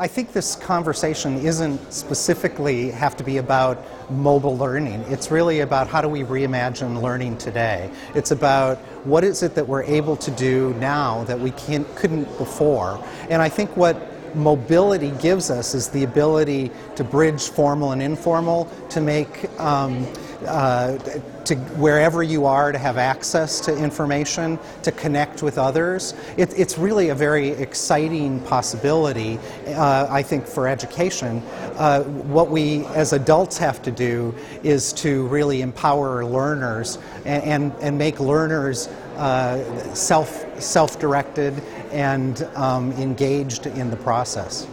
I think this conversation isn't specifically have to be about mobile learning. It's really about how do we reimagine learning today. It's about what is it that we're able to do now that we couldn't before. And I think what mobility gives us is the ability to bridge formal and informal, to make um, uh, to wherever you are to have access to information, to connect with others. It, it's really a very exciting possibility, uh, I think, for education. Uh, what we as adults have to do is to really empower learners and, and, and make learners uh, self self directed and um, engaged in the process.